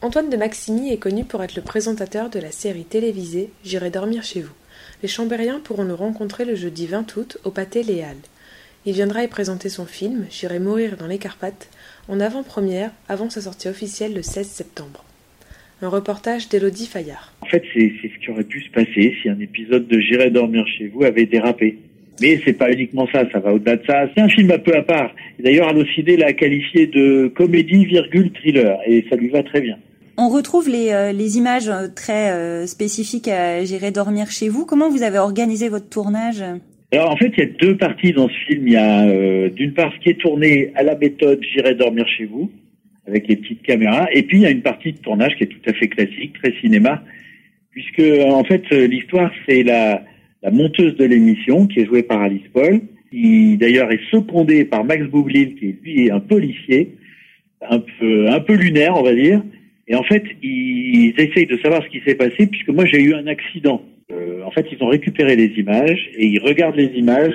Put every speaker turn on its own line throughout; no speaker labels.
Antoine de Maximi est connu pour être le présentateur de la série télévisée J'irai dormir chez vous. Les Chambériens pourront le rencontrer le jeudi 20 août au Pâté Léal. Il viendra y présenter son film J'irai mourir dans les Carpates en avant-première avant sa sortie officielle le 16 septembre. Un reportage d'Élodie Fayard.
En fait, c'est ce qui aurait pu se passer si un épisode de J'irai dormir chez vous avait dérapé. Mais c'est pas uniquement ça, ça va au-delà de ça. C'est un film un peu à part. D'ailleurs, Allociné l'a qualifié de comédie virgule thriller et ça lui va très bien.
On retrouve les, euh, les images euh, très euh, spécifiques à J'irai dormir chez vous. Comment vous avez organisé votre tournage?
Alors en fait, il y a deux parties dans ce film. Il y a d'une part ce qui est tourné à la méthode J'irai dormir chez vous, avec les petites caméras, et puis il y a une partie de tournage qui est tout à fait classique, très cinéma, puisque en fait l'histoire c'est la, la monteuse de l'émission qui est jouée par Alice Paul, qui d'ailleurs est secondée par Max Boublil, qui lui est un policier, un peu un peu lunaire on va dire et en fait, ils essayent de savoir ce qui s'est passé puisque moi j'ai eu un accident. Euh, en fait, ils ont récupéré les images et ils regardent les images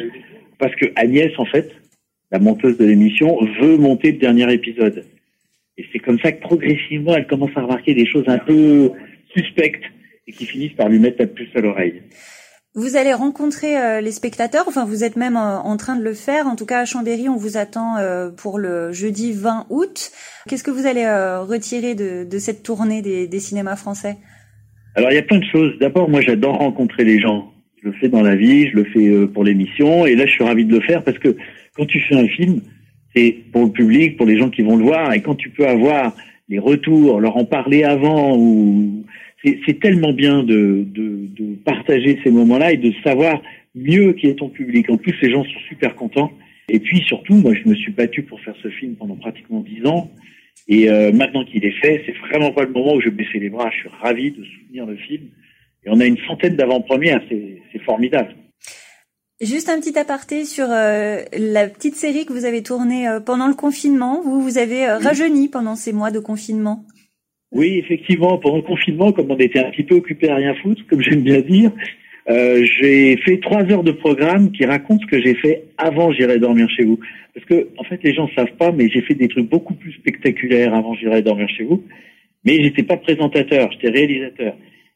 parce que Agnès, en fait, la monteuse de l'émission, veut monter le dernier épisode. Et c'est comme ça que progressivement, elle commence à remarquer des choses un peu suspectes et qui finissent par lui mettre la puce à l'oreille.
Vous allez rencontrer euh, les spectateurs, enfin vous êtes même euh, en train de le faire. En tout cas à Chambéry, on vous attend euh, pour le jeudi 20 août. Qu'est-ce que vous allez retirer de, cette tournée des, des, cinémas français?
Alors il y a plein de choses. D'abord, moi j'adore rencontrer les gens. Je le fais dans la vie, je le fais pour l'émission, et là je suis ravi de le faire parce que quand tu fais un film, c'est pour le public, pour les gens qui vont le voir, et quand tu peux avoir les retours, leur en parler avant ou c'est tellement bien de, de, de, partager ces moments-là et de savoir mieux qui est ton public. En plus, les gens sont super contents. Et puis surtout, moi, je me suis battu pour faire ce film pendant pratiquement dix ans. Et euh, maintenant qu'il est fait, c'est vraiment pas le moment où je baisser les bras. Je suis ravi de soutenir le film. Et on a une centaine d'avant-premières. C'est formidable.
Juste un petit aparté sur euh, la petite série que vous avez tournée euh, pendant le confinement. Vous vous avez rajeuni pendant ces mois de confinement.
Oui, effectivement, pendant le confinement, comme on était un petit peu occupé à rien foutre, comme j'aime bien dire, euh, j'ai fait trois heures de programme qui racontent ce que j'ai fait avant J'irai dormir chez vous. Parce que, en fait, les gens savent pas, mais j'ai fait des trucs beaucoup plus spectaculaires avant J'irai dormir chez vous. Mais j'étais pas présentateur, j'étais réalisateur.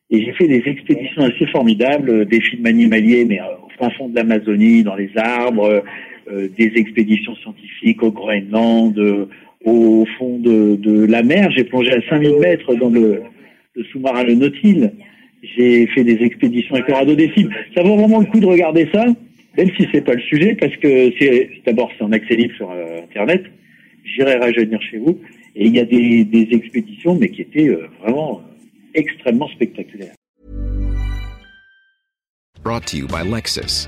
Et j'ai fait des expéditions assez formidables, euh, des films animaliers, mais euh, au fin fond de l'Amazonie, dans les arbres, des expéditions scientifiques au Groenland, au fond de, la mer. J'ai plongé à 5000 mètres dans le, sous-marin le Nautil. J'ai fait des expéditions le radeau des films. Ça vaut vraiment le coup de regarder ça, même si c'est pas le sujet, parce que d'abord c'est en accès libre sur euh, Internet. J'irai rajeunir chez vous. Et il y a des, expéditions, mais qui étaient euh, vraiment extrêmement spectaculaires.
Brought to you by Lexus.